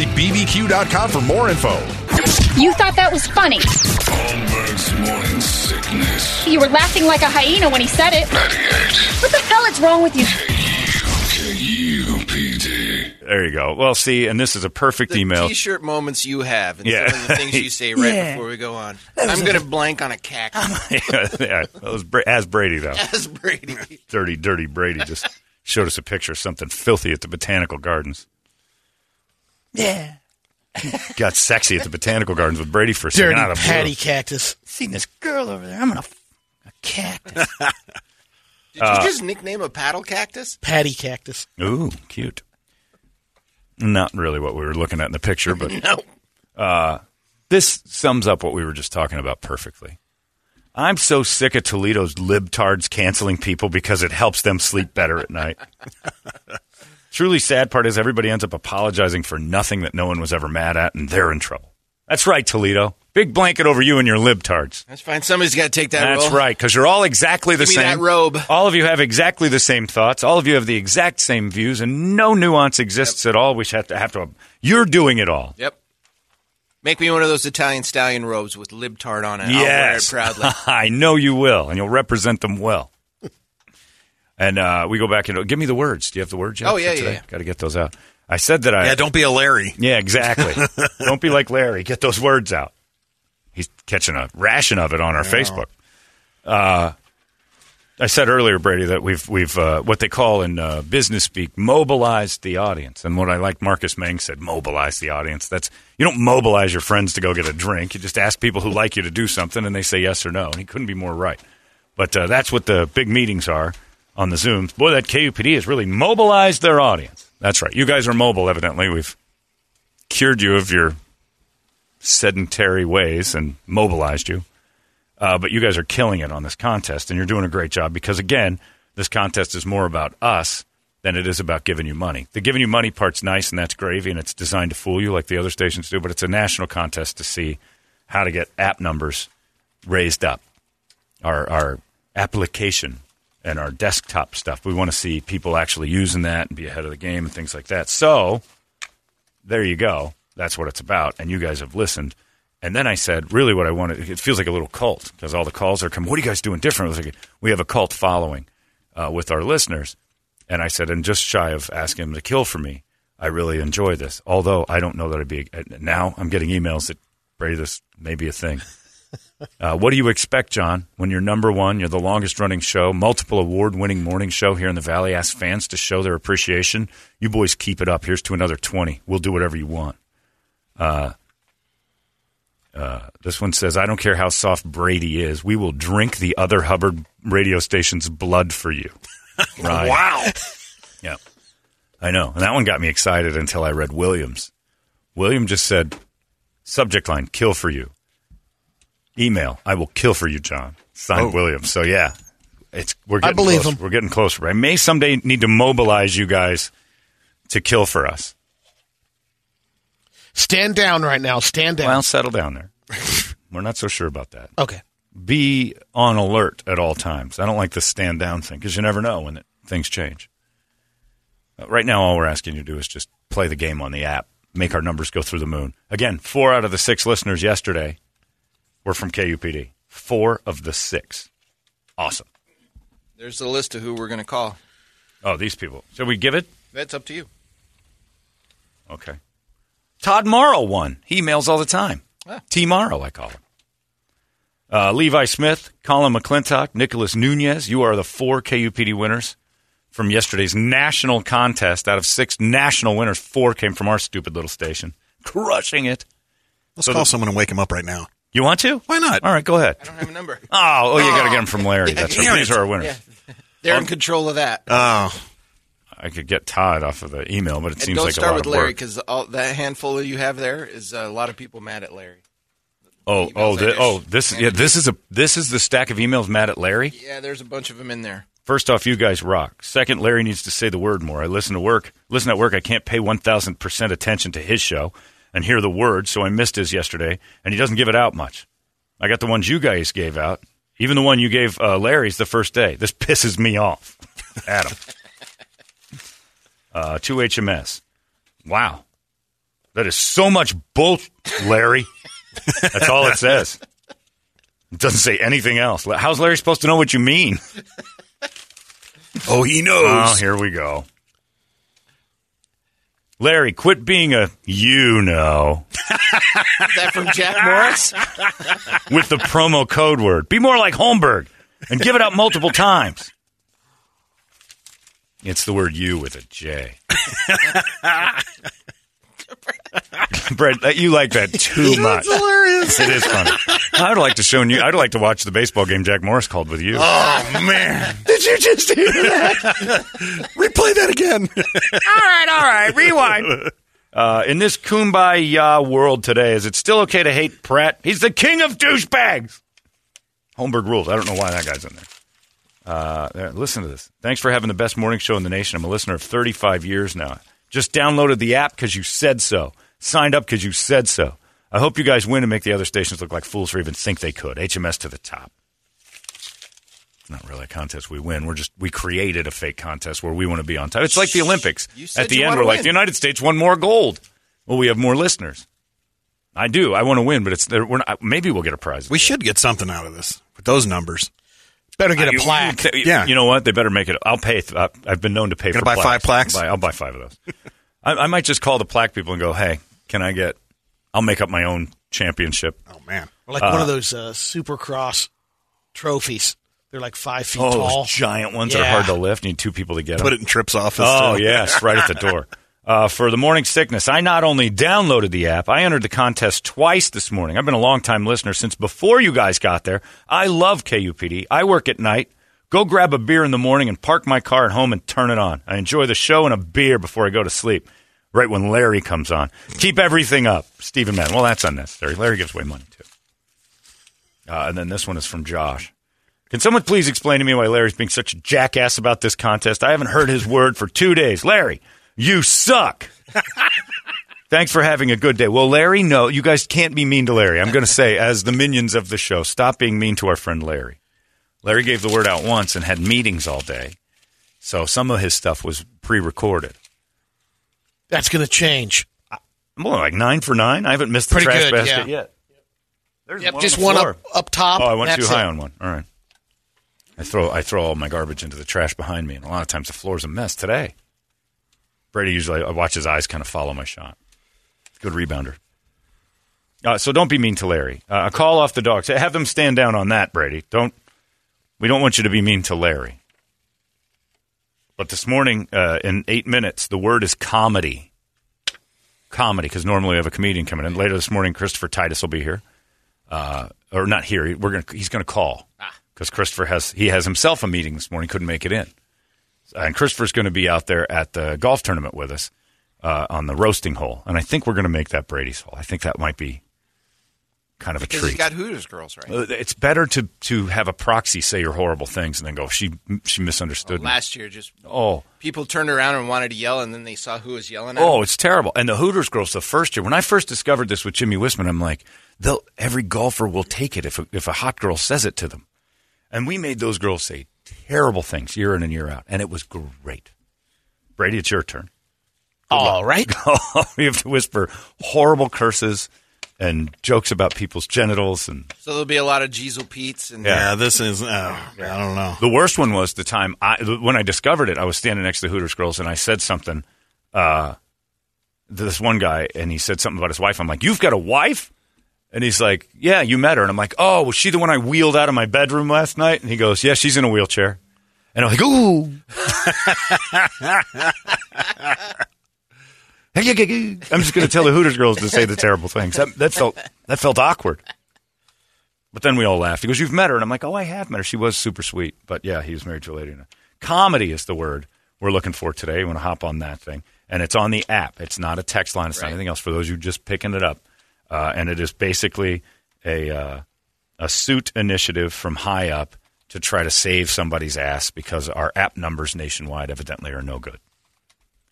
bbq.com for more info. You thought that was funny. Holmberg's morning sickness. You were laughing like a hyena when he said it. 98 What the hell is wrong with you? KUPD. There you go. Well, see, and this is a perfect the email. T-shirt moments you have and Yeah. some of the things you say right Yeah. before we go on. I'm going to blank on a cactus. yeah, that was Bra- as Brady, though. As Brady. dirty, dirty Brady just showed us a picture of something filthy at the Botanical Gardens. Yeah. Got sexy at the Botanical Gardens with Brady for a second. Dirty out of blue. cactus. Seen this girl over there. I'm gonna f- a cactus. Did Uh, you just nickname a paddle cactus? patty cactus. Ooh, cute. Not really what we were looking at in the picture, but No. this sums up what we were just talking about perfectly. I'm so sick of Toledo's libtards canceling people because it helps them sleep better at night. Truly sad part is everybody ends up apologizing for nothing that no one was ever mad at, and they're in trouble. That's right, Toledo. Big blanket over you and your libtards. That's fine. Somebody's got to take that off. That's role. right, because you're all exactly the Give me same. that robe. All of you have exactly the same thoughts. All of you have the exact same views, and no nuance exists at all. We should have to have to. You're doing it all. Yep. Make me one of those Italian stallion robes with libtard on it. Yes, it proudly. I know you will, and you'll represent them well. And uh, we go back and give me the words. Do you have the words? Yet Oh, yeah, yeah, yeah. Got to get those out. I said that I. Yeah, don't be a Larry. Yeah, exactly. Don't be like Larry. Get those words out. He's catching a ration of it on our Facebook. Uh, I said earlier, Brady, that we've we've uh, what they call in uh, business speak mobilized the audience, and what I like Marcus Mang said, mobilize the audience. That's you don't mobilize your friends to go get a drink. You just ask people who like you to do something, and they say yes or no. And he couldn't be more right. But uh, that's what the big meetings are on the Zooms. Boy, that KUPD has really mobilized their audience. That's right. You guys are mobile, evidently. We've cured you of your sedentary ways and mobilized you. Uh, but you guys are killing it on this contest, and you're doing a great job because, again, this contest is more about us than it is about giving you money. The giving you money part's nice, and that's gravy, and it's designed to fool you like the other stations do, but it's a national contest to see how to get app numbers raised up. Our, our application and our desktop stuff. We want to see people actually using that and be ahead of the game and things like that. So there you go. That's what it's about. And you guys have listened. And then I said, really, what I wanted, it feels like a little cult because all the calls are coming. What are you guys doing different? Like, we have a cult following uh, with our listeners. And I said, and just shy of asking them to kill for me, I really enjoy this. Although I don't know that I'd be, now I'm getting emails that, Brady, this may be a thing. Uh, what do you expect, John, when you're number one? You're the longest running show, multiple award winning morning show here in the Valley. Ask fans to show their appreciation. You boys keep it up. Here's to another 20. We'll do whatever you want. Uh, uh, this one says, I don't care how soft Brady is. We will drink the other Hubbard radio station's blood for you. Right. Wow. Yeah. I know. And that one got me excited until I read Williams. William just said, subject line, kill for you. Email, I will kill for you, John. Signed Oh. Williams. So yeah, it's we're getting I believe closer. him. We're getting closer. I may someday need to mobilize you guys to kill for us. Stand down right now. Stand down. Well, settle down there. we're not so sure about that. okay. Be on alert at all times. I don't like the stand down thing because you never know when it, things change. Uh, right now, all we're asking you to do is just play the game on the app, make our numbers go through the moon. Again, four out of the six listeners yesterday were from KUPD. Four of the six. Awesome. There's the list of who we're going to call. Oh, these people. Should we give it? That's up to you. Okay. Todd Morrow won. He emails all the time. Ah. T Morrow, I call him. Uh, Levi Smith, Colin McClintock, Nicholas Nunez. You are the four KUPD winners from yesterday's national contest. Out of six national winners, four came from our stupid little station. Crushing it. Let's So call the- someone and wake him up right now. You want to? Why not? All right, go ahead. I don't have a number. Oh, oh, you got to get them from Larry. That's right. damn These are our winners. Yeah. They're in control of that. Oh, I could get Todd off of the email, but it and seems don't like a start with Larry work. because that handful you have there is a lot of people mad at Larry. Oh, oh emails oh, I thi- just oh, this, yeah, this is a this is the stack of emails mad at Larry. Yeah, there's a bunch of them in there. First off, you guys rock. Second, Larry needs to say the word more. I listen to work. Listen at work. I can't pay one thousand percent attention to his show and hear the word, so I missed his yesterday, and he doesn't give it out much. I got the ones you guys gave out. Even the one you gave uh, Larry's the first day. This pisses me off. Adam. Uh, two HMS. Wow. That is so much bull, Larry. That's all it says. It doesn't say anything else. How's Larry supposed to know what you mean? oh, he Oh, knows. here we go. Larry, quit being a you know Is that from Jack Morris? with the promo code word. Be more like Holmberg and give it out multiple times. It's the word you with a J. Brett, you like that too much. It's hilarious. It is funny. I'd like to show you. I'd like to watch the baseball game Jack Morris called with you. Oh man! Did you just hear that? Replay that again. all right, all right, rewind. Uh, in this kumbaya world today, is it still okay to hate Pratt? He's the king of douchebags. Holmberg rules. I don't know why that guy's in there. Uh, there, listen to this. Thanks for having the best morning show in the nation. I'm a listener of 35 years now. Just downloaded the app because you said so. Signed up because you said so. I hope you guys win and make the other stations look like fools or even think they could. HMS to the top. It's not really a contest we win. We're just we created a fake contest where we want to be on top. It's like the Olympics. At the end, we're like win. the United States won more gold. Well, we have more listeners. I do. I want to win, but it's there we're not, maybe we'll get a prize. we should get something out of this with those numbers. Better get You- a plaque. you- Yeah. You know what? They better make it. I'll pay. Uh, I've been known to pay Gonna for buy plaques. five plaques? I'll buy, I'll buy five of those. I, I might just call the plaque people and go, "Hey, can I get? I'll make up my own championship." Oh man! Like one of those uh, supercross trophies. They're like five feet Oh, tall. those giant ones are Yeah. hard to lift. You need two people to get them. Put it in Tripp's office. Oh too. yes, right at the door. Uh, for the morning sickness, I not only downloaded the app, I entered the contest twice this morning. I've been a long time listener since before you guys got there. I love KUPD. I work at night. Go grab a beer in the morning and park my car at home and turn it on. I enjoy the show and a beer before I go to sleep. Right when Larry comes on, keep everything up. Stephen Mann. Well, that's unnecessary. Larry gives away money too. Uh, and then this one is from Josh. Can someone please explain to me why Larry's being such a jackass about this contest? I haven't heard his word for two days. Larry, you suck. Thanks for having a good day. Well, Larry, no, you guys can't be mean to Larry. I'm going to say, as the minions of the show, stop being mean to our friend Larry. Larry gave the word out once and had meetings all day. So some of his stuff was pre recorded. That's going to change. I'm only like nine for nine. I haven't missed the Pretty trash good, basket yeah. yet. There's Yep, one just on one up up top. Oh, I went too high it. on one. All right. I throw I throw all my garbage into the trash behind me, and a lot of times the floor's a mess. Today, Brady usually I watch his eyes kind of follow my shot. Good rebounder. Uh, so don't be mean to Larry. Uh, call off the dogs. Have them stand down on that, Brady. Don't. We don't want you to be mean to Larry. But this morning, uh, in eight minutes, the word is comedy. Comedy, because normally we have a comedian coming in. Later this morning, Christopher Titus will be here uh, or not here. We're gonna he's gonna call because Christopher has he has himself a meeting this morning. Couldn't make it in, and Christopher's going to be out there at the golf tournament with us uh, on the roasting hole, and I think we're going to make that Brady's hole. I think that might be kind of a Because treat. you got Hooters girls, right? Uh, it's better to to have a proxy say your horrible things and then go she she misunderstood me. Last year, just Oh. people turned around and wanted to yell, and then they saw who was yelling at Oh, them. it's terrible. And the Hooters girls, the first year, when I first discovered this with Jimmy Wisman, I'm like, they'll every golfer will take it if a, if a hot girl says it to them. And we made those girls say terrible things year in and year out, and it was great. Brady, it's your turn. All right. we have to whisper horrible curses and jokes about people's genitals and So there'll be a lot of Jeezel Pete's and Yeah, this is. Uh, I don't know. The worst one was the time I when I discovered it. I was standing next to the Hooters girls and I said something. Uh, to this one guy and he said something about his wife. I'm like, "You've got a wife?" And he's like, "Yeah, you met her." And I'm like, "Oh, was she the one I wheeled out of my bedroom last night?" And he goes, "Yeah, she's in a wheelchair." And I'm like, "Ooh." I'm just going to tell the Hooters girls to say the terrible things. That, that felt that felt awkward. But then we all laughed. He goes, "You've met her," and I'm like, "Oh, I have met her. She was super sweet." But yeah, he was married to a lady. Comedy is the word we're looking for today. We want to hop on that thing, and it's on the app. It's not a text line. It's not anything else. For those who are just picking it up, uh, and it is basically a uh, a suit initiative from high up to try to save somebody's ass because our app numbers nationwide evidently are no good.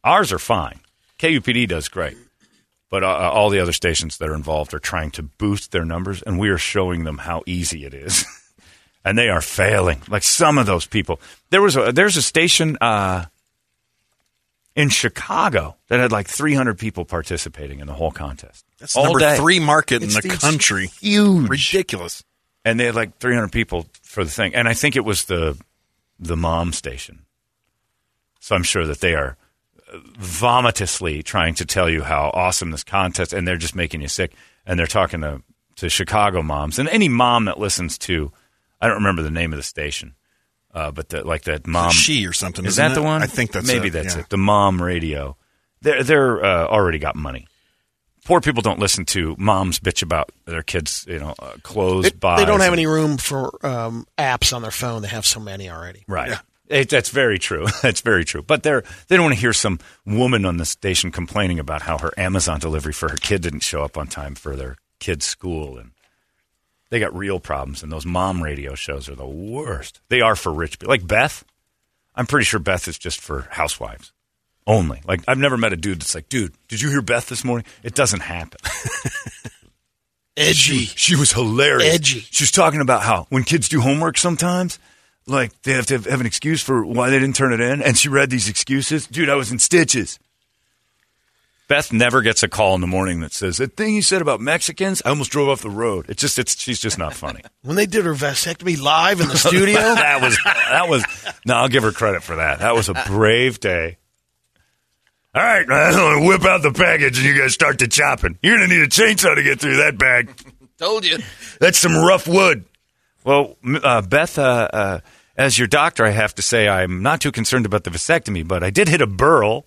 Ours are fine. KUPD does great. But uh, all the other stations that are involved are trying to boost their numbers, and we are showing them how easy it is. and they are failing. Like some of those people. There was a, there's a station uh, in Chicago that had like 300 people participating in the whole contest. That's All number day. three market It's- in the country. Huge. Ridiculous. and they had like 300 people for the thing and i think it was the the mom station so i'm sure that they are uh, vomitously trying to tell you how awesome this contest and they're just making you sick and they're talking to to chicago moms and any mom that listens to i don't remember the name of the station uh, but the, like that mom She or something. is isn't that the one I think that's maybe it, that's yeah. it the mom radio they're they're uh, already got money poor people don't listen to moms bitch about their kids you know uh, clothes They, they don't have and- any room for um, apps on their phone. They have so many already. Right. It, that's very true. That's very true. But they're they don't want to hear some woman on the station complaining about how her Amazon delivery for her kid didn't show up on time for their kid's school, and they got real problems. And those mom radio shows are the worst. They are for rich people. Like Beth, I'm pretty sure Beth is just for housewives only. Like I've never met a dude that's like, dude, did you hear Beth this morning? It doesn't happen. Edgy. She, she was hilarious. Edgy. She was talking about how when kids do homework sometimes, like they have to have, have an excuse for why they didn't turn it in, and she read these excuses. Dude, I was in stitches. Beth never gets a call in the morning that says that thing you said about Mexicans. I almost drove off the road. It's just it's she's just not funny. When they did her vasectomy live in the studio, that was that was no. I'll give her credit for that. That was a brave day. All right, I'm gonna whip out the package and you guys start the chopping. You're gonna need a chainsaw to get through that bag. Told you. That's some rough wood. Well, uh, Beth, uh, uh, as your doctor, I have to say I'm not too concerned about the vasectomy, but I did hit a burl.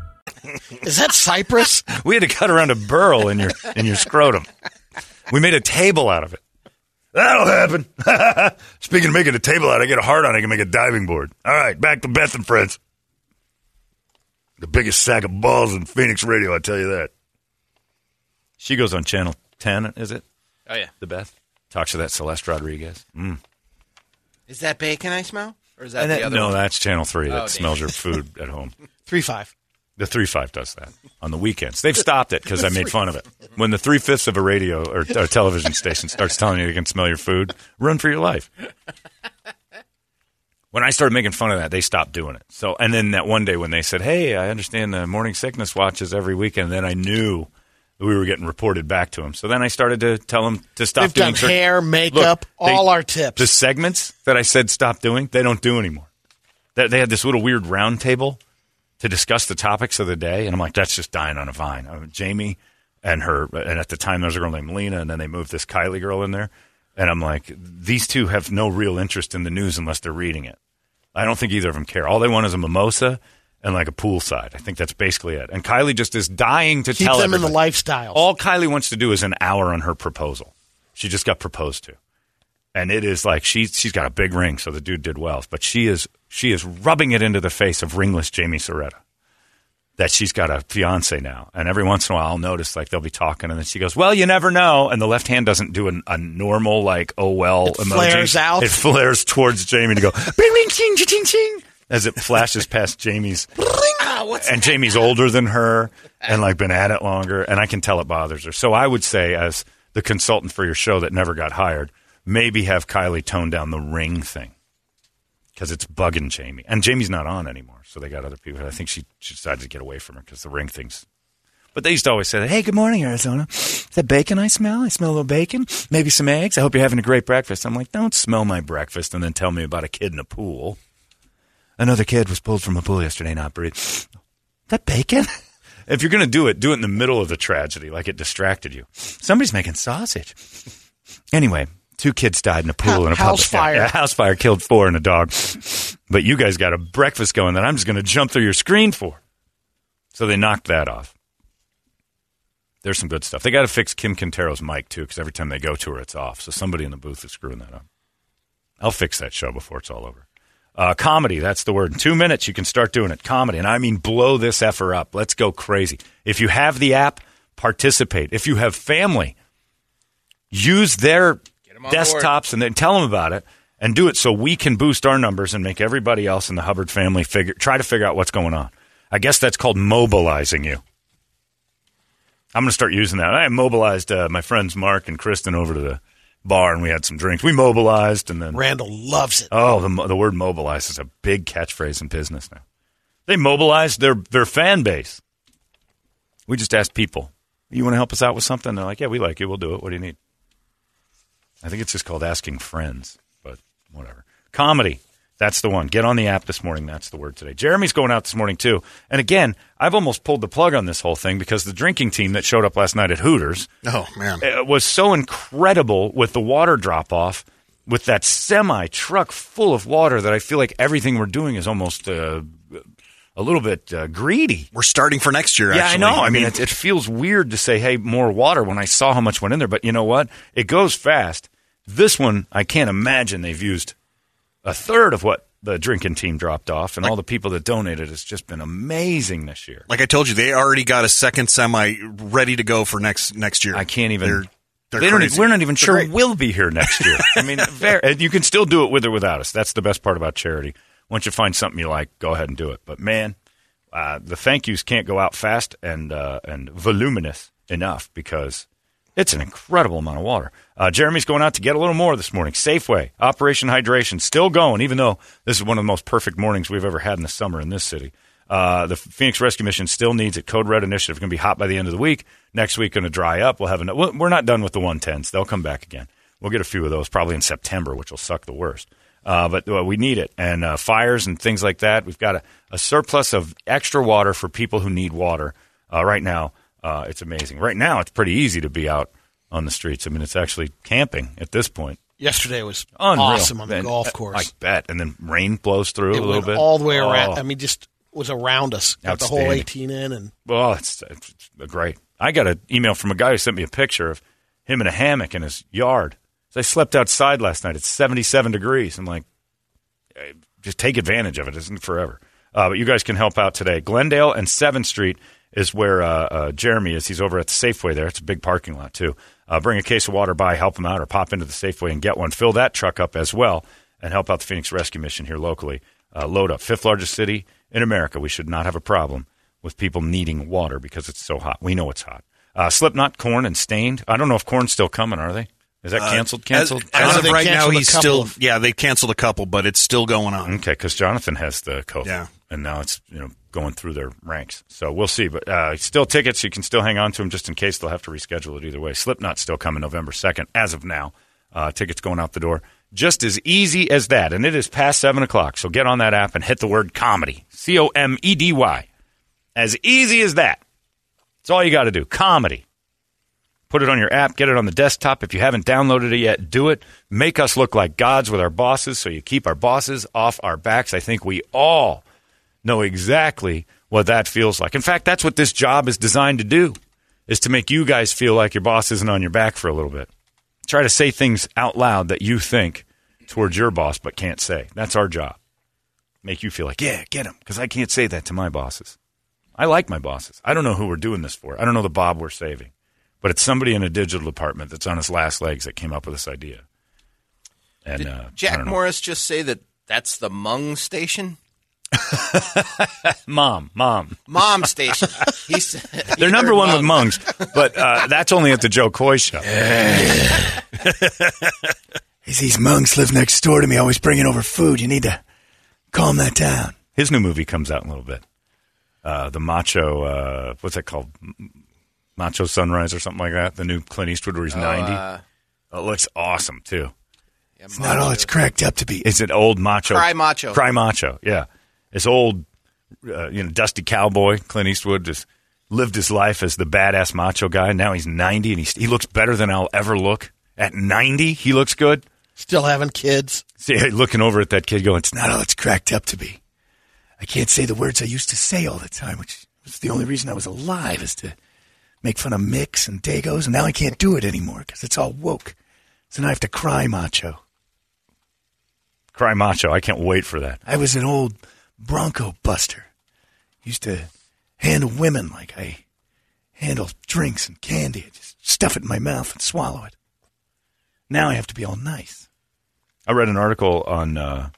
Is that Cypress? We had to cut around a burl in your in your scrotum. We made a table out of it. That'll happen. Speaking of making a table out, I get a heart on. I can make a diving board. All right, back to Beth and friends. The biggest sack of balls in Phoenix radio, I tell you that. She goes on channel ten, is it? Oh yeah. The Beth talks to that Celeste Rodriguez. Mm. Is that bacon I smell, or is that And the that- other no, one? that's channel three. Oh, That damn. smells your food at home. Three five. The three five does that on the weekends. They've stopped it because I made fun of it. When the three fifths of a radio or, or television station starts telling you you can smell your food, run for your life. When I started making fun of that, they stopped doing it. So, and then that one day when they said, "Hey, I understand the morning sickness watches every weekend," then I knew we were getting reported back to them. So then I started to tell them to stop They've doing done certain- hair, makeup, Look, they- all our tips. The segments that I said stop doing, they don't do anymore. They, they had this little weird round table to discuss the topics of the day, and I'm like, that's just dying on a vine. Uh, Jamie and her, and at the time there was a girl named Lena, and then they moved this Kylie girl in there, and I'm like, these two have no real interest in the news unless they're reading it. I don't think either of them care. All they want is a mimosa and like a poolside. I think that's basically it. And Kylie just is dying to Keep tell them in the lifestyle. All Kylie wants to do is an hour on her proposal. She just got proposed to, and it is like she she's got a big ring, so the dude did well. But she is she is rubbing it into the face of ringless Jamie Soretta that she's got a fiance now. And every once in a while, I'll notice like they'll be talking, and then she goes, "Well, you never know." And the left hand doesn't do an, a normal like "oh well" It emoji. flares out. It flares towards Jamie to go bing bing ching ching ching as it flashes past Jamie's ah, and Jamie's older than her and like been at it longer, and I can tell it bothers her. So I would say, as the consultant for your show that never got hired, maybe have Kylie tone down the ring thing because it's bugging Jamie, and Jamie's not on anymore, so they got other people. I think she, she decided to get away from her because the ring thing's. But they used to always say, "Hey, good morning, Arizona. Is that bacon I smell? I smell a little bacon. Maybe some eggs. I hope you're having a great breakfast." I'm like, "Don't smell my breakfast and then tell me about a kid in a pool." Another kid was pulled from a pool yesterday, not breathe. That bacon? if you're going to do it, do it in the middle of the tragedy, like it distracted you. Somebody's making sausage. Anyway, two kids died in a pool in a house public fire. Yeah, house fire killed four and a dog. But you guys got a breakfast going that I'm just going to jump through your screen for. So they knocked that off. There's some good stuff. They got to fix Kim Quintero's mic too, because every time they go to her, it's off. So somebody in the booth is screwing that up. I'll fix that show before it's all over. Uh, comedy, that's the word. In two minutes, you can start doing it. Comedy. And I mean, blow this effer up. Let's go crazy. If you have the app, participate. If you have family, use their on desktops and then tell them about it and do it so we can boost our numbers and make everybody else in the Hubbard family figure try to figure out what's going on. I guess that's called mobilizing you. I'm going to start using that. I mobilized uh, my friends Mark and Kristen over to the bar and we had some drinks. We mobilized and then Randall loves it. Oh, the, the word mobilize is a big catchphrase in business now. They mobilized their, their fan base. We just asked people, you want to help us out with something? They're like, yeah, we like you. We'll do it. What do you need? I think it's just called asking friends, but whatever. Comedy. That's the one. Get on the app this morning. That's the word today. Jeremy's going out this morning, too. And again, I've almost pulled the plug on this whole thing because the drinking team that showed up last night at Hooters Oh man. uh, was so incredible with the water drop off with that semi truck full of water that I feel like everything we're doing is almost uh, a little bit uh, greedy. We're starting for next year. Yeah, actually. I know. I mean, it, it feels weird to say, "Hey, more water." When I saw how much went in there, but you know what? It goes fast. This one, I can't imagine they've used a third of what the drinking team dropped off, and all the people that donated. It's just been amazing this year. like I told you, they already got a second semi ready to go for next next year. I can't even. They're, they're they crazy. even, we're not even They're sure great. we'll be here next year. I mean, very, and you can still do it with or without us. That's the best part about charity. Once you find something you like, go ahead and do it. But man, uh, the thank yous can't go out fast and uh, and voluminous enough because it's an incredible amount of water. Uh, Jeremy's going out to get a little more this morning. Safeway Operation Hydration still going, even though this is one of the most perfect mornings we've ever had in the summer in this city. Uh, the Phoenix Rescue Mission still needs it. Code Red Initiative going to be hot by the end of the week. Next week going to dry up. We'll have an, we're not done with the 110s. They'll come back again. We'll get a few of those probably in September, which will suck the worst. Uh, but uh, we need it. And uh, fires and things like that. We've got a, a surplus of extra water for people who need water uh, right now. Uh, it's amazing. Right now, it's pretty easy to be out on the streets. I mean, it's actually camping at this point. Yesterday was Unreal. awesome on the And, golf course. I bet. And then rain blows through it a little bit. all the way around. Oh. I mean, just was around us. Got the whole 18 in, and Well, it's, it's great. I got an email from a guy who sent me a picture of him in a hammock in his yard. So I slept outside last night. It's 77 degrees. I'm like, just take advantage of it. It isn't forever. Uh, but you guys can help out today. Glendale and 7th Street is where uh, uh, Jeremy is. He's over at the Safeway there. It's a big parking lot, too. Uh, bring a case of water by, help him out, or pop into the Safeway and get one. Fill that truck up as well and help out the Phoenix Rescue Mission here locally. Uh, load up. Fifth largest city in America. We should not have a problem with people needing water because it's so hot. We know it's hot. Uh, Slipknot, Korn, and Staind. I don't know if Korn's still coming, are they? Is that Uh, canceled? as- Canceled? As, of right now, he's still. of- yeah, they canceled a couple, but it's still going on. Okay, because Jonathan has the COVID. Yeah. And now it's you know going through their ranks. So we'll see. But uh, still tickets. You can still hang on to them just in case they'll have to reschedule it either way. Slipknot's still coming November 2nd as of now. Uh, tickets going out the door. Just as easy as that. And it is past 7 o'clock. So get on that app and hit the word comedy. C O M E D Y. As easy as that. That's all you got to do. Comedy. Put it on your app, get it on the desktop. If you haven't downloaded it yet, do it. Make us look like gods with our bosses so you keep our bosses off our backs. I think we all know exactly what that feels like. In fact, that's what this job is designed to do, is to make you guys feel like your boss isn't on your back for a little bit. Try to say things out loud that you think towards your boss but can't say. That's our job. Make you feel like, yeah, get him, because I can't say that to my bosses. I like my bosses. I don't know who we're doing this for. I don't know the Bob we're saving. But it's somebody in a digital department that's on his last legs that came up with this idea. And Did uh, Jack. Morris just say that that's the Mung station? mom, mom, Mom station. He's They're number one with Mungs, but uh, that's only at the Jo Koy show. These monks live next door to me, always bringing over food. You need to calm that down. His new movie comes out in a little bit. Uh, the Macho, uh, what's that called? Macho Sunrise or something like that. The new Clint Eastwood where he's Oh, 90. uh, it looks awesome, too. It's not all it's cracked up to be. It's an old macho. Cry macho. Cry macho, yeah. This old, uh, you know, dusty cowboy, Clint Eastwood, just lived his life as the badass macho guy. Now he's 90 and he's, he looks better than I'll ever look. At 90, he looks good. Still having kids. See, looking over at that kid going, it's not all it's cracked up to be. I can't say the words I used to say all the time, which was the only reason I was alive, is to make fun of Mix and Dagos, and now I can't do it anymore because it's all woke. So now I have to cry macho. cry macho. I can't wait for that. I was an old Bronco buster. Used to handle women like I handle drinks and candy. I just stuff it in my mouth and swallow it. Now I have to be all nice. I read an article on uh,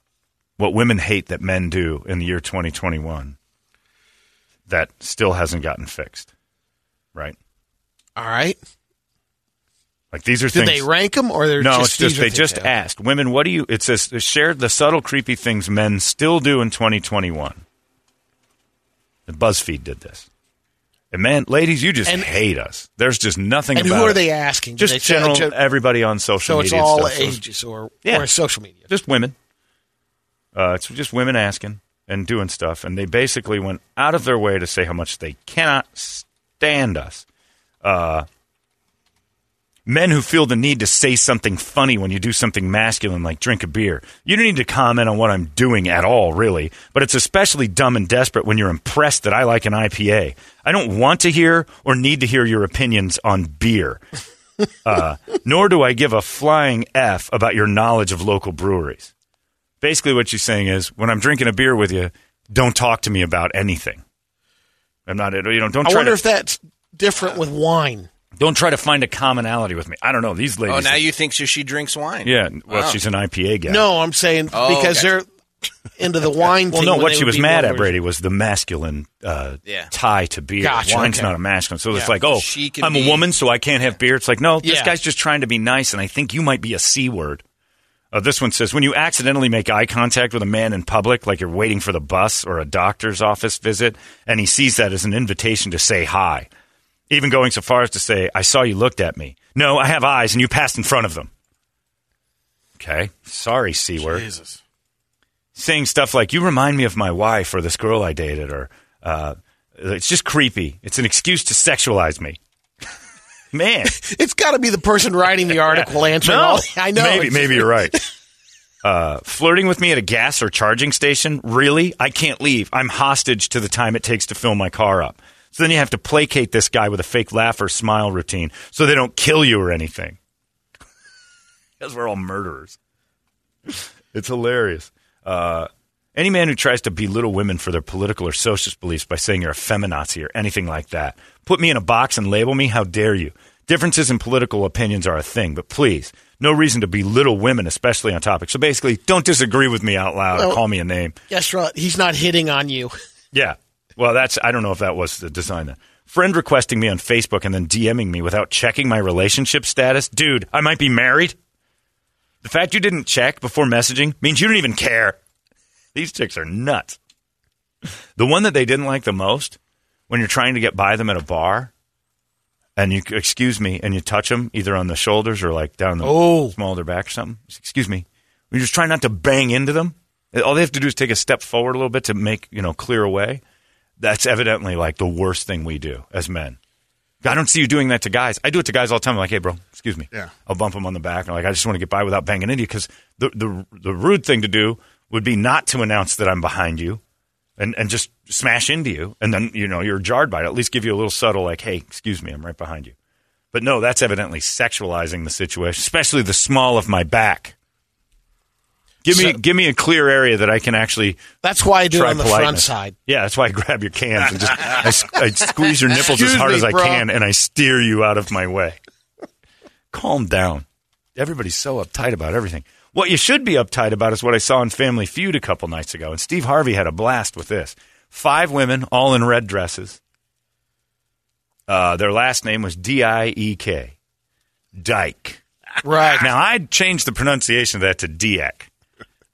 what women hate that men do in the year 2021 that still hasn't gotten fixed. Right? All right. Like these are Did things. they rank them or they're no, just No, it's just they just asked women. What do you? It says share the subtle, creepy things men still do in 2021. The BuzzFeed did this. And man, ladies, you just And- hate us. There's just nothing. About And who are it. they asking? Just they general ju- everybody on social So it's all stuff. Ages or, Yeah. or social media. just women. Uh, it's just women asking and doing stuff, and they basically went out of their way to say how much they cannot stand us. Uh, men who feel the need to say something funny when you do something masculine, like drink a beer. You don't need to comment on what I'm doing at all, really. But it's especially dumb and desperate when you're impressed that I like an IPA. I don't want to hear or need to hear your opinions on beer. Uh, nor do I give a flying F about your knowledge of local breweries. Basically, what she's saying is when I'm drinking a beer with you, don't talk to me about anything. I'm not, you know, don't I wonder to, if that's different with wine. Don't try to find a commonality with me. I don't know. These ladies. Oh, now you think she, she drinks wine? yeah, well, Wow. she's an IPA guy. No, I'm saying Oh, because gotcha. they're into the wine Well, thing. no, when what they she would was be mad more at, Brady, was the masculine uh, Yeah. tie to beer. Gotcha, Wine's okay. not a masculine. So it's Yeah. like, oh, She can I'm be- a woman, so I can't have beer. It's like, no, this Yeah. guy's just trying to be nice, and I think you might be a C word. Uh, this one says, when you accidentally make eye contact with a man in public, like you're waiting for the bus or a doctor's office visit, and he sees that as an invitation to say hi, even going so far as to say, I saw you looked at me. No, I have eyes, and you passed in front of them. Okay. Sorry, C word Jesus. saying stuff like "You remind me of my wife" or "This girl I dated," or uh, "It's just creepy." It's an excuse to sexualize me. Man, It's got to be the person writing the article answering no, all. I know. Maybe, maybe you're right. Uh, flirting with me at a gas or charging station? Really? I can't leave. I'm hostage to the time it takes to fill my car up. So then you have to placate this guy with a fake laugh or smile routine so they don't kill you or anything. Because we're all murderers. It's hilarious. Uh, any man who tries to belittle women for their political or socialist beliefs by saying you're a feminazi or anything like that, put me in a box and label me, how dare you? Differences in political opinions are a thing, but please, no reason to belittle women, especially on topics. So basically, don't disagree with me out loud or Well- call me a name. Yes, what? He's not hitting on you. Yeah. Well, that's I don't know if that was the design. Then friend requesting me on Facebook and then DMing me without checking my relationship status, dude. I might be married. The fact you didn't check before messaging means you don't even care. These chicks are nuts. The one that they didn't like the most when you're trying to get by them at a bar, and you excuse me, and you touch them either on the shoulders or like down the Oh. small of their back or something. Excuse me. You're just trying not to bang into them. All they have to do is take a step forward a little bit to make you know clear a way. That's evidently like the worst thing we do as men. I don't see you doing that to guys. I do it to guys all the time. I'm like, hey, bro, excuse me. Yeah. I'll bump them on the back. And like, I just want to get by without banging into you because the, the the rude thing to do would be not to announce that I'm behind you and, and just smash into you. And then, you know, you're jarred by it. At least give you a little subtle, like, hey, excuse me, I'm right behind you. But no, that's evidently sexualizing the situation, especially the small of my back. Give me, So- give me a clear area that I can actually. That's why I do it on the front side. Yeah, that's why I grab your cans and just I, I squeeze your nipples as hard me, as I bro. can, and I steer you out of my way. Calm down. Everybody's so uptight about everything. What you should be uptight about is what I saw in Family Feud a couple nights ago, and Steve Harvey had a blast with this. Five women, all in red dresses. Uh, their last name was D I E K, Dyke. Right. Now I'd change the pronunciation of that to Diek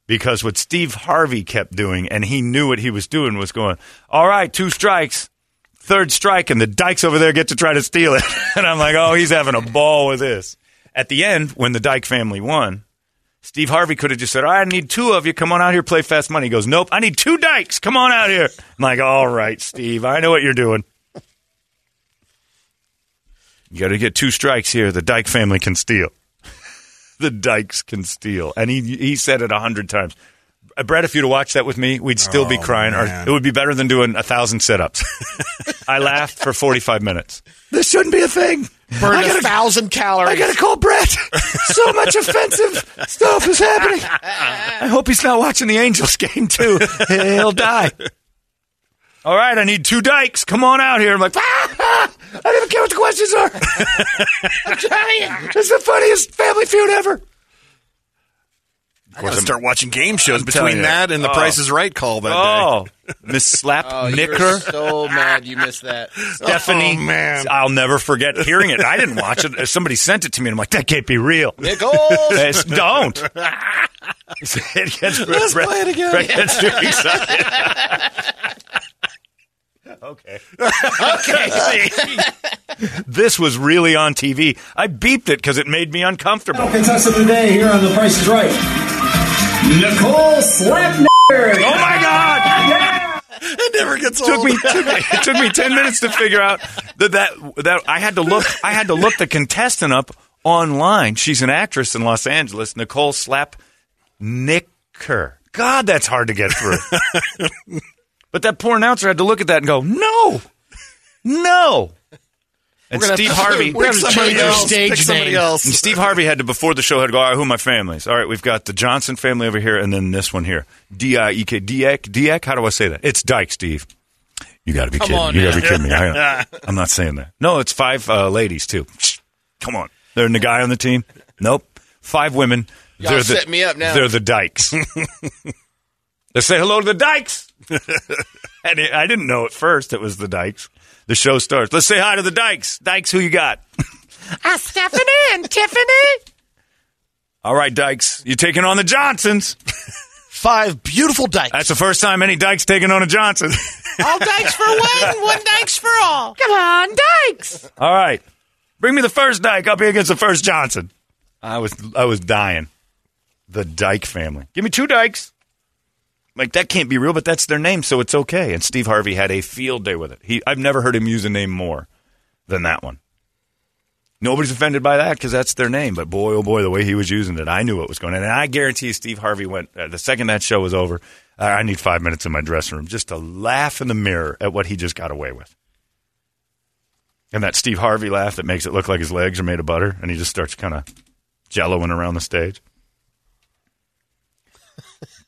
because what Steve Harvey kept doing, and he knew what he was doing, was going, "All right, two strikes, third strike, and the Dykes over there get to try to steal it." and I'm like, "Oh, he's having a ball with this." At the end, when the Dyke family won, Steve Harvey could have just said, "All right, I need two of you. Come on out here, play fast money." He goes, "Nope, I need two Dykes. Come on out here." I'm like, "All right, Steve, I know what you're doing." You got to get two strikes here. The Dyke family can steal. the Dykes can steal, and he he said it a hundred times. Uh, Brett, if you'd have watched that with me, we'd still be Oh, crying. Or it would be better than doing a thousand sit-ups. I laughed for forty-five minutes. This shouldn't be a thing. Burn I a gotta, thousand calories. I gotta call Brett. so much offensive stuff is happening. I hope he's not watching the Angels game too. He'll die. All right, I need two Dykes. Come on out here. I'm like, I don't even care what the questions are. I'm trying. It's the funniest family feud ever. I gotta start watching game shows I'm telling between you. that and the Oh. Price is Right call that oh, Miss Slap Oh, you Nicker. were so mad you missed that. Stephanie, Oh, man. I'll never forget hearing it. I didn't watch it. Somebody sent it to me, and I'm like, that can't be real. Nicole. Yes, don't. it gets, Let's Brett- play it again. Brett gets too excited. okay. Okay. this was really on TV. I beeped it because it made me uncomfortable. Contestant today here on The Price is Right. Nicole Slapner. Oh my God! Yeah! It never gets took old. me, took me it took me ten minutes to figure out that, that that I had to look I had to look the contestant up online. She's an actress in Los Angeles, Nicole Slap Nicker. God, that's hard to get through. but that poor announcer had to look at that and go, "No, no." And Steve Harvey, we're gonna somebody change your else. stage Pick somebody name. else. and Steve Harvey had to before the show had to go. All right, who are my families? All right, we've got the Johnson family over here, and then this one here, D I E K Diek. How do I say that? It's Dyke, Steve. You got to be Come kidding! on, you got to be kidding me! I, am not saying that. No, it's five uh, ladies too. Come on, they're the guy on the team. Nope, five women. Y'all they're the, set me up now. They're the Dykes. Let's say hello to the Dykes. And I didn't know at first it was the Dykes. The show starts. Let's say hi to the Dykes. Dykes, who you got? Ah, Stephanie and Tiffany. All right, Dykes, you taking on the Johnsons. Five beautiful dykes. That's the first time any Dykes taking on a Johnson. All dykes for one, one dykes for all. Come on, dykes. All right, bring me the first Dyke up here against the first Johnson. I was I was dying. The Dyke family. Give me two Dykes. Like that can't be real, but that's their name, so it's okay. And Steve Harvey had a field day with it. He I've never heard him use a name more than that one. Nobody's offended by that because that's their name. But boy, oh boy, the way he was using it, I knew what was going on. And I guarantee Steve Harvey went uh, the second that show was over. Uh, I need five minutes in my dressing room just to laugh in the mirror at what he just got away with. And that Steve Harvey laugh that makes it look like his legs are made of butter, and he just starts kind of jelloing around the stage.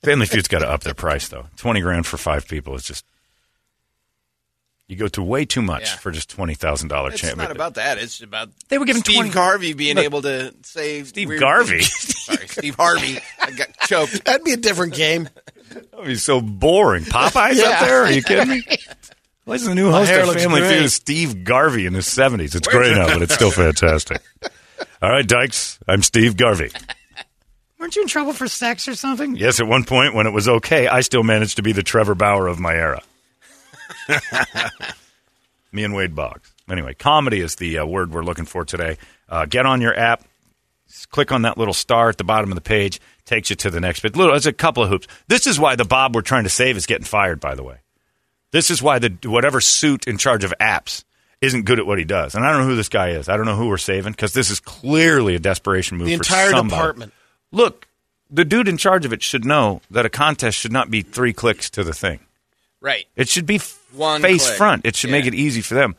Family Feud's got to up their price though. Twenty grand for five people is just you go to way too much Yeah. for just twenty thousand dollar It's champ. not about that. It's about They were giving Steve 20 Garvey being Look, able to save Steve weird Garvey? Sorry, Steve Harvey. I got choked. That'd be a different game. That'd be so boring. Popeyes Yeah. up there? Are you kidding me? Why's the new My host of Family. Feud Steve Garvey in his seventies? It's gray now, but it's still fantastic. All right, Dykes. I'm Steve Garvey. Weren't you in trouble for sex or something? Yes, at one point when it was okay, I still managed to be the Trevor Bauer of my era. Me and Wade Boggs. Anyway, comedy is the uh, word we're looking for today. Uh, get on your app, Click on that little star at the bottom of the page, takes you to the next bit. Little, it's a couple of hoops. This is why the Bob we're trying to save is getting fired. By the way, this is why the whatever suit in charge of apps isn't good at what he does. And I don't know who this guy is. I don't know who we're saving because this is clearly a desperation move. The for entire somebody. department. Look, the dude in charge of it should know that a contest should not be three clicks to the thing. Right. It should be One face click. front. It should make it easy for them.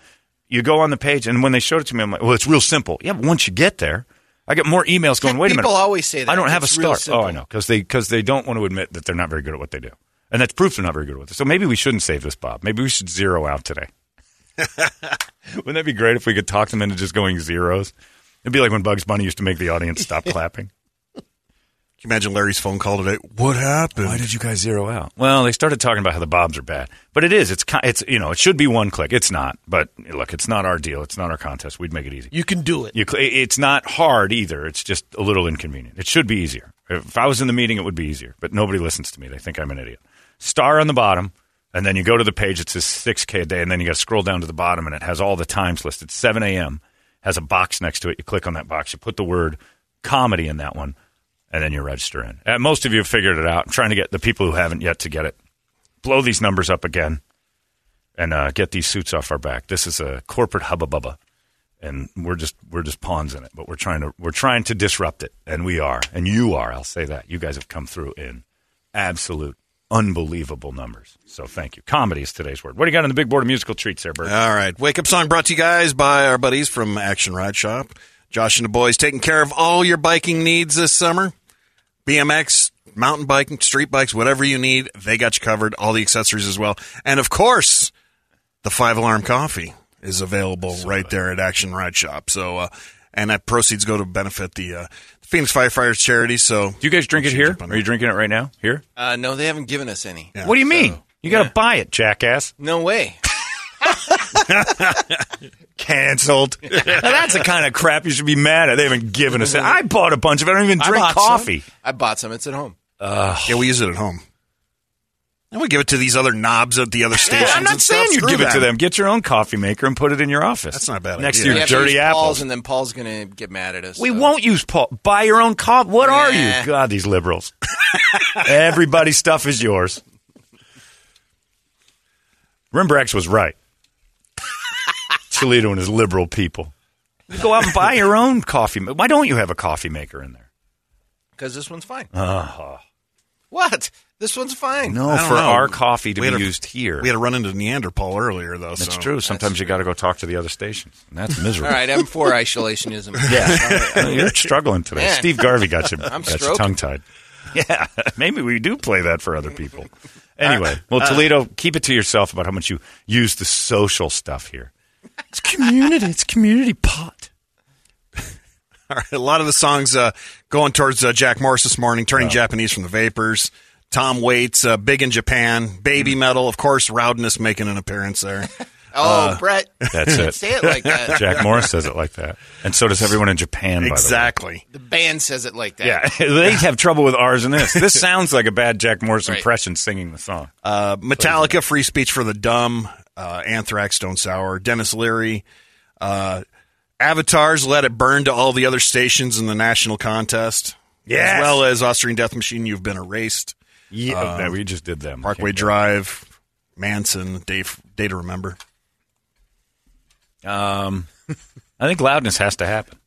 You go on the page, and when they showed it to me, I'm like, well, it's real simple. Yeah, but once you get there, I get more emails going, wait a minute. People always say that. I don't have a start. Oh, I know. Because they, cause they don't want to admit that they're not very good at what they do. And that's proof they're not very good with it. So maybe we shouldn't save this, Bob. Maybe we should zero out today. Wouldn't that be great if we could talk them into just going zeros? It'd be like when Bugs Bunny used to make the audience stop clapping. Can you imagine Larry's phone call today? What happened? Why did you guys zero out? Well, they started talking about how the bobs are bad, but it is. It's it's you know it should be one click. It's not. But look, it's not our deal. It's not our contest. We'd make it easy. You can do it. You, cl- it's not hard either. It's just a little inconvenient. It should be easier. If I was in the meeting, it would be easier. But nobody listens to me. They think I'm an idiot. Star on the bottom, and then you go to the page. It says 6K a day, and then you got to scroll down to the bottom, and it has all the times listed. 7 a.m. has a box next to it. You click on that box. You put the word comedy in that one, and then you register in. Uh, most of you have figured it out. I'm trying to get the people who haven't yet to get it. Blow these numbers up again, and uh, get these suits off our back. This is a corporate hubba bubba and we're just we're just pawns in it. But we're trying to we're trying to disrupt it, and we are, and you are. I'll say that you guys have come through in absolute unbelievable numbers. So thank you. Comedy is today's word. What do you got on the big board of musical treats there, Bert? All right. Wake up song brought to you guys by our buddies from Action Ride Shop. Josh and the boys taking care of all your biking needs this summer. BMX, mountain biking, street bikes, whatever you need, they got you covered. All the accessories as well. And of course, the five alarm coffee is available right there at Action Ride Shop. So, uh, and that proceeds go to benefit the uh, Phoenix Firefighters charity. So, do you guys drink it here? Are you drinking it right now? Here? Uh, no, they haven't given us any. what do you mean? You got to buy it, jackass. No way. Canceled. Now, that's the kind of crap you should be mad at. They haven't given us it. I bought a bunch of it. I don't even I drink bought some. coffee. I bought some. It's at home. yeah, we use it at home. And we give it to these other knobs at the other stations. I'm not and stuff. saying you Screw give it to them. them. Get your own coffee maker and put it in your office. That's not a bad Next idea. to We your have to dirty use apples. Paul's, and then Paul's going to get mad at us. We so. won't use Paul. Buy your own coffee. What are Nah. you? God, these liberals. Everybody's stuff is yours. Rimbrax was right. Toledo and his liberal people. You go out and buy your own coffee. ma- Why don't you have a coffee maker in there? Because this one's fine. Uh, What? This one's fine. no, I don't for know. our coffee to We be had a- used here. We had to run into Neanderthal earlier, though. That's so. true. Sometimes you got to go talk to the other stations. And that's miserable. All right, I'm for isolationism. Yeah, you're struggling today. Man. Steve Garvey got you, I'm got you stroking. tongue tied. Yeah, maybe we do play that for other people. Anyway, well, Toledo, keep it to yourself about how much you use the social stuff here. It's community. It's community pot. All right, a lot of the songs uh, going towards uh, Jack Morris this morning, turning Japanese from the Vapors. Tom Waits, uh, Big in Japan, Baby Metal, of course, Roudness making an appearance there. Oh, Uh, Brett. That's it. Say it like that. Jack Morris says it like that, and so does everyone in Japan. exactly. The band says it like that. By the way. Yeah, they have trouble with ours and this. This sounds like a bad Jack Morris Right. impression singing the song. Uh, Metallica, Free Speech for the Dumb, uh, Anthrax, Stone Sour, Denis Leary, uh, Avatars, Let It Burn to all the other stations in the national contest. Yes. As well as Austrian Death Machine, You've Been Erased. Yeah, Uh, no, we just did them. Parkway Can't go. Drive, Manson, Day, Day to Remember. Um, I think loudness has to happen.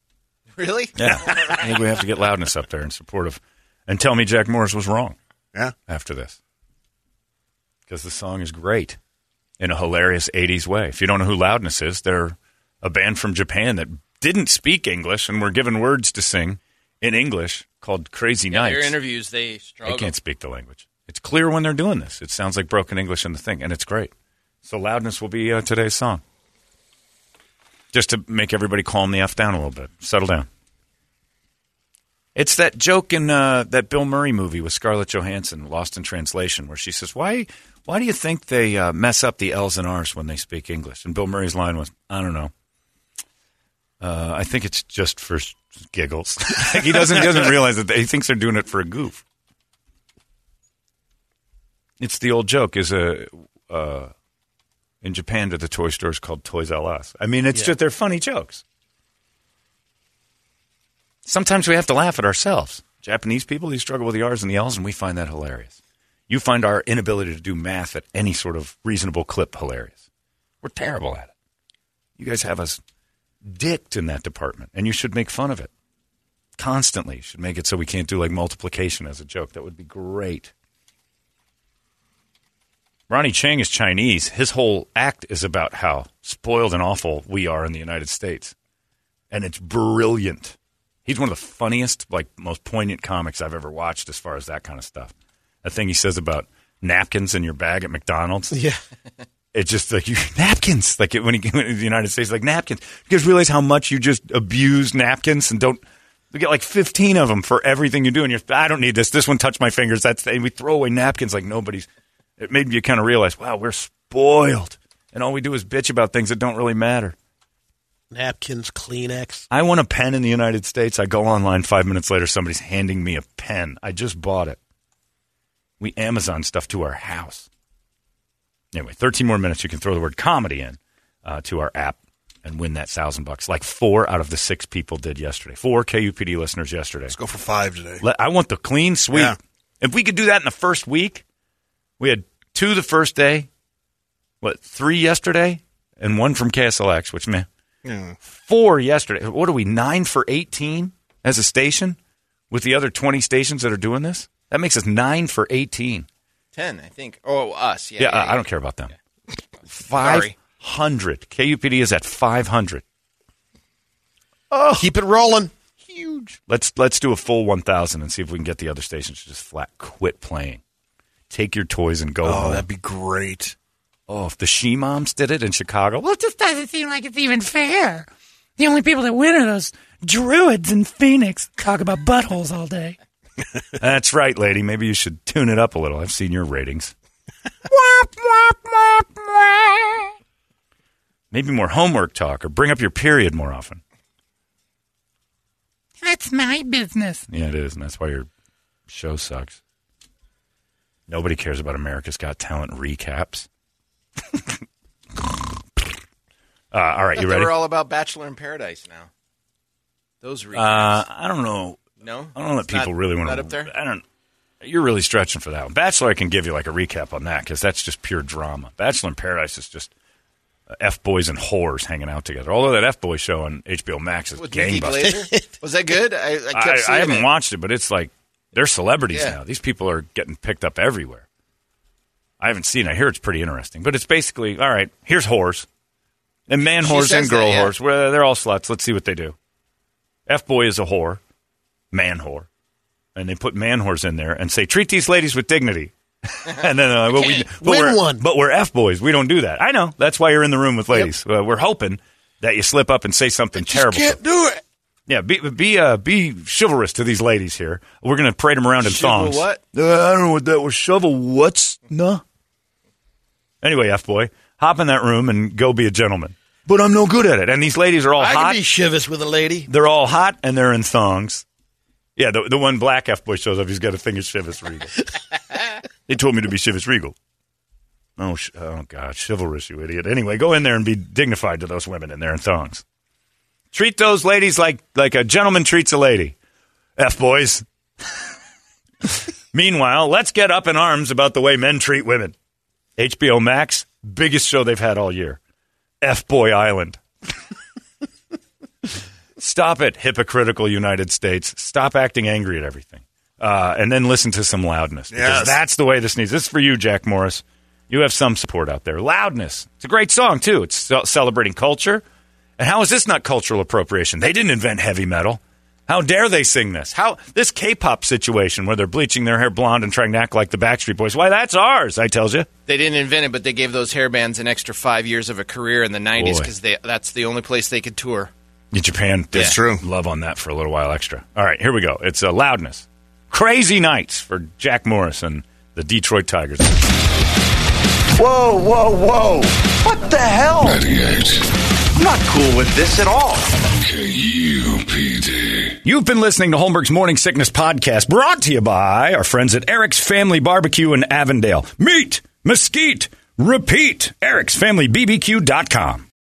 Really? Yeah, I think we have to get loudness up there in support of, and tell me Jack Morris was wrong. Yeah. After this, because the song is great in a hilarious '80s way. If you don't know who Loudness is, they're a band from Japan that didn't speak English and were given words to sing in English called Crazy Yeah, Nights. their interviews, they struggle. They can't speak the language. It's clear when they're doing this. It sounds like broken English in the thing, and it's great. So loudness will be uh, today's song, just to make everybody calm the f down a little bit, settle down. It's that joke in uh, that Bill Murray movie with Scarlett Johansson, Lost in Translation, where she says, "Why, why do you think they uh, mess up the L's and R's when they speak English?" And Bill Murray's line was, "I don't know. Uh, I think it's just for giggles. Like, he doesn't he doesn't realize that they, he thinks they're doing it for a goof." It's the old joke. Is a uh, in Japan to the toy stores called Toys R Us. I mean, it's Yeah. just they're funny jokes. Sometimes we have to laugh at ourselves. Japanese people, they struggle with the R's and the L's, and we find that hilarious. You find our inability to do math at any sort of reasonable clip hilarious. We're terrible at it. You guys have us dicked in that department, and you should make fun of it constantly. You should make it so we can't do like multiplication as a joke. That would be great. Ronny Chieng is Chinese. His whole act is about how spoiled and awful we are in the United States. And it's brilliant. He's one of the funniest, like most poignant comics I've ever watched as far as that kind of stuff. That thing he says about napkins in your bag at McDonald's. Yeah. It's just like you napkins. Like it, when he came into the United States, like napkins. You guys realize how much you just abuse napkins and don't. You get like fifteen of them for everything you do, and you're. I don't need this. This one touched my fingers. That's and we throw away napkins like nobody's. It made you kind of realize, wow, we're spoiled, and all we do is bitch about things that don't really matter. Napkins, Kleenex. I want a pen in the United States. I go online five minutes later, somebody's handing me a pen. I just bought it. We Amazon stuff to our house. Anyway, 13 more minutes. You can throw the word comedy in uh, to our app and win that thousand bucks. Like four out of the six people did yesterday. Four KUPD listeners yesterday. Let's go for five today. Let, I want the clean sweep. Yeah. If we could do that in the first week, we had two the first day, what, three yesterday, and one from KSLX, which, man, Yeah. four yesterday. What are we, nine for 18 as a station with the other 20 stations that are doing this? That makes us nine for 18. Ten, I think. Oh, us. Yeah. Yeah, yeah, I, I don't care about them. Sorry. 500. KUPD is at 500. Oh, keep it rolling. Huge. Let's let's do a full 1,000 and see if we can get the other stations to just flat quit playing. Take your toys and go Oh, home. that'd be great. Oh, if the She Moms did it in Chicago, Well, it just doesn't seem like it's even fair. The only people that win are those druids in Phoenix. Talk about buttholes all day. that's right, lady. Maybe you should tune it up a little. I've seen your ratings. Maybe more homework talk or bring up your period more often. That's my business. Yeah, it is, and that's why your show sucks. Nobody cares about America's Got Talent recaps. uh, all right, you thought ready? We're all about Bachelor in Paradise now. Those recaps. Uh, I don't know. No, I don't know that It's not- people really want to. up there. I don't. You're really stretching for that one. Bachelor, I can give you like a recap on that because that's just pure drama. Bachelor in Paradise is just uh, f boys and whores hanging out together. Although that f boy show on HBO Max is gangbusters. Was that good? I, I I, I haven't it. watched it, but it's like they're celebrities Yeah. now. These people are getting picked up everywhere. I haven't seen. it. I hear it's pretty interesting, but it's basically all right. Here's whores, and man She whores and girl that, yeah. whores. Well, they're all sluts. Let's see what they do. F boy is a whore, man whore, and they put man whores in there and say treat these ladies with dignity. and then, uh, well, we, but Win we're, one. But we're f boys. We don't do that. I know. That's why you're in the room with ladies. Uh, we're hoping that you slip up and say something terrible. Can't do it. Yeah, be be uh, be chivalrous to these ladies here. We're going to parade them around in Shovel thongs. what? Uh, I don't know what that was. Shovel what's no. Anyway, f boy, hop in that room and go be a gentleman. But I'm no good at it. And these ladies are all I hot. can be shivous with a lady. They're all hot and they're in thongs. Yeah, the the one black f boy shows up. He's got a thing of Chivas Regal. they told me to be Chivas Regal. Oh, sh- oh God, chivalrous, you idiot. Anyway, go in there and be dignified to those women in there in thongs. Treat those ladies like like a gentleman treats a lady. F boys. Meanwhile, let's get up in arms about the way men treat women. HBO Max, biggest show they've had all year. F Boy Island. Stop it, hypocritical United States. Stop acting angry at everything. Uh, and then listen to some loudness. Because Yes. that's the way this needs. This is for you, Jack Morris. You have some support out there. Loudness. It's a great song, too. It's celebrating culture. And how is this not cultural appropriation? They didn't invent heavy metal. How dare they sing this? How this K-pop situation where they're bleaching their hair blonde and trying to act like the Backstreet Boys? Why, that's ours. I tells you. They didn't invent it, but they gave those hair bands an extra five years of a career in the '90s because that's the only place they could tour. Japan did That's true. love on that for a little while extra. All right, here we go. It's uh, loudness. Crazy nights for Jack Morris and the Detroit Tigers. Whoa, whoa, whoa. What the hell? 98 I'm not cool with this at all. KUPD. You've been listening to Holmberg's Morning Sickness Podcast, brought to you by our friends at Eric's Family Barbecue in Avondale. Meet, mesquite, repeat. Eric'sFamilyBBQ.com.